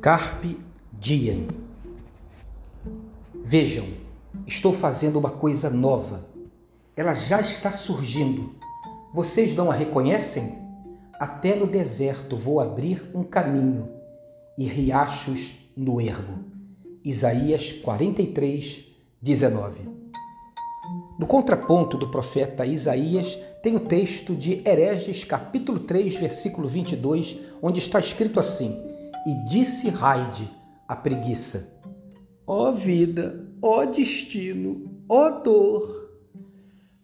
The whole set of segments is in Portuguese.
Carpe diem. Vejam, estou fazendo uma coisa nova. Ela já está surgindo. Vocês não a reconhecem? Até no deserto vou abrir um caminho e riachos no ermo. Isaías 43, 19. No contraponto do profeta Isaías, tem o texto de Hereges, capítulo 3, versículo 22, onde está escrito assim: e disse Raide, a preguiça: Ó oh vida, ó oh destino, ó oh dor.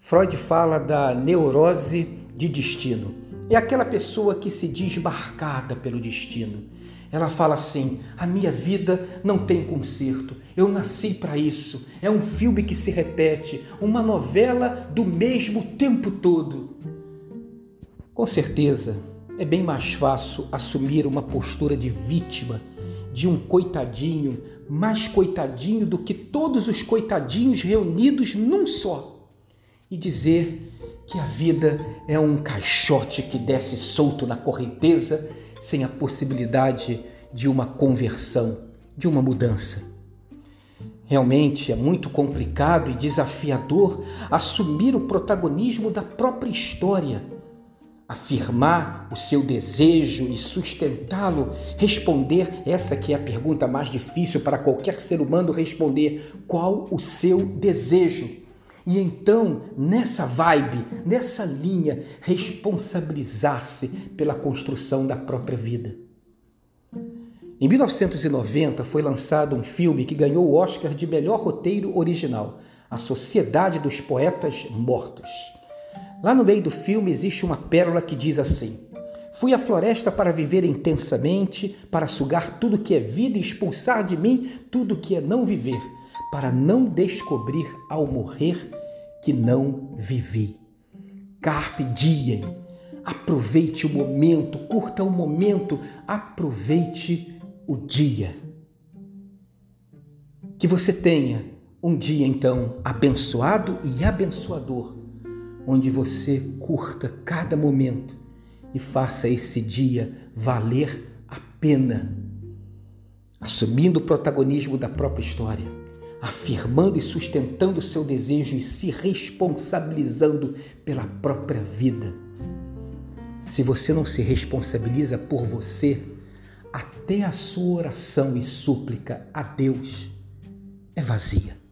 Freud fala da neurose de destino. É aquela pessoa que se diz marcada pelo destino. Ela fala assim: a minha vida não tem conserto, eu nasci para isso. É um filme que se repete, uma novela do mesmo tempo todo. Com certeza, é bem mais fácil assumir uma postura de vítima, de um coitadinho, mais coitadinho do que todos os coitadinhos reunidos num só, e dizer que a vida é um caixote que desce solto na correnteza sem a possibilidade de uma conversão, de uma mudança. Realmente é muito complicado e desafiador assumir o protagonismo da própria história afirmar o seu desejo e sustentá-lo, responder essa que é a pergunta mais difícil para qualquer ser humano responder, qual o seu desejo? E então, nessa vibe, nessa linha, responsabilizar-se pela construção da própria vida. Em 1990 foi lançado um filme que ganhou o Oscar de melhor roteiro original, A Sociedade dos Poetas Mortos. Lá no meio do filme existe uma pérola que diz assim: Fui à floresta para viver intensamente, para sugar tudo que é vida e expulsar de mim tudo que é não viver, para não descobrir ao morrer que não vivi. Carpe diem. Aproveite o momento, curta o momento, aproveite o dia. Que você tenha um dia então abençoado e abençoador onde você curta cada momento e faça esse dia valer a pena, assumindo o protagonismo da própria história, afirmando e sustentando o seu desejo e se responsabilizando pela própria vida. Se você não se responsabiliza por você, até a sua oração e súplica a Deus é vazia.